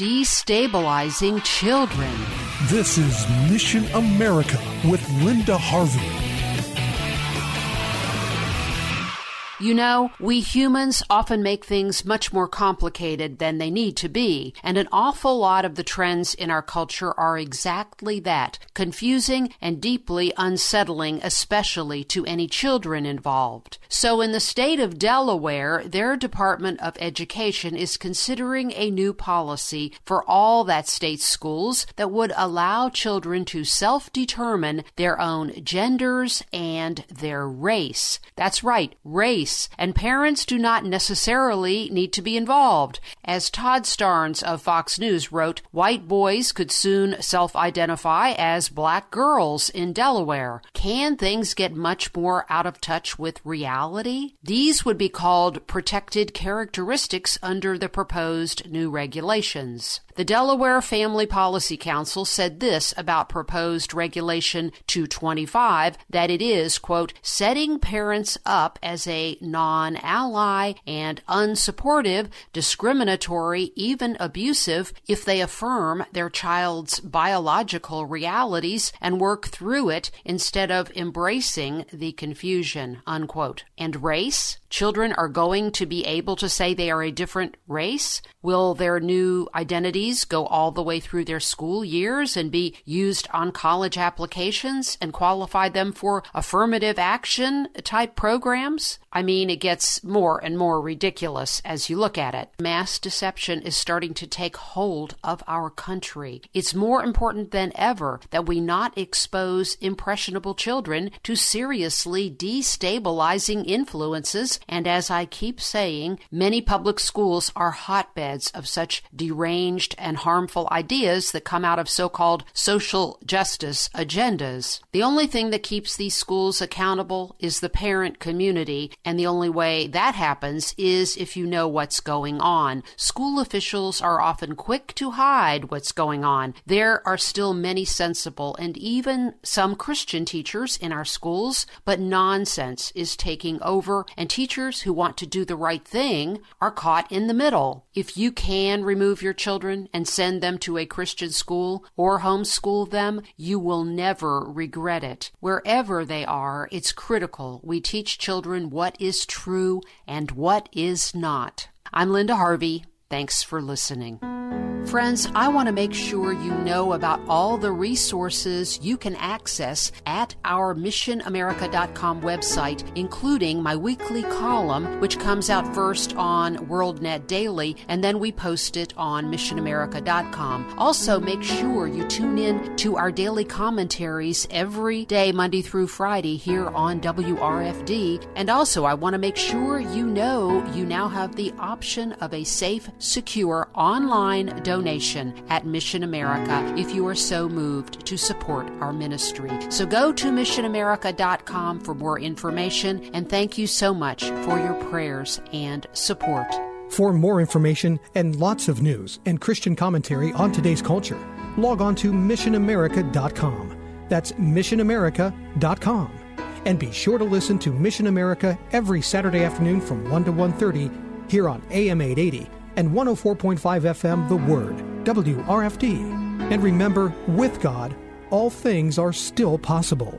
Destabilizing children. This is Mission America with Linda Harvey. You know, we humans often make things much more complicated than they need to be, and an awful lot of the trends in our culture are exactly that confusing and deeply unsettling, especially to any children involved. So, in the state of Delaware, their Department of Education is considering a new policy for all that state's schools that would allow children to self determine their own genders and their race. That's right, race and parents do not necessarily need to be involved. As Todd Starnes of Fox News wrote, white boys could soon self identify as black girls in Delaware. Can things get much more out of touch with reality? These would be called protected characteristics under the proposed new regulations. The Delaware Family Policy Council said this about proposed Regulation 225 that it is, quote, setting parents up as a non ally and unsupportive, discriminatory, even abusive if they affirm their child's biological realities and work through it instead of embracing the confusion, unquote. And race? Children are going to be able to say they are a different race? Will their new identities go all the way through their school years and be used on college applications and qualify them for affirmative action type programs? I mean, it gets more and more ridiculous as you look at it. Mass deception is starting to take hold of our country. It's more important than ever that we not expose impressionable children to seriously destabilizing influences. And as I keep saying, many public schools are hotbeds of such deranged and harmful ideas that come out of so called social justice agendas. The only thing that keeps these schools accountable is the parent community and the only way that happens is if you know what's going on. School officials are often quick to hide what's going on. There are still many sensible and even some Christian teachers in our schools, but nonsense is taking over, and teachers who want to do the right thing are caught in the middle. If you can remove your children and send them to a Christian school or homeschool them, you will never regret it. Wherever they are, it's critical we teach children what what is true and what is not. I'm Linda Harvey. Thanks for listening. Friends, I want to make sure you know about all the resources you can access at our missionamerica.com website, including my weekly column, which comes out first on WorldNet Daily, and then we post it on missionamerica.com. Also, make sure you tune in to our daily commentaries every day, Monday through Friday, here on WRFD. And also, I want to make sure you know you now have the option of a safe, secure online donation at Mission America if you are so moved to support our ministry. So go to missionamerica.com for more information and thank you so much for your prayers and support. For more information and lots of news and Christian commentary on today's culture, log on to missionamerica.com. That's missionamerica.com. And be sure to listen to Mission America every Saturday afternoon from 1 to 1:30 here on AM 880 and 104.5 FM The Word, WRFD. And remember, with God, all things are still possible.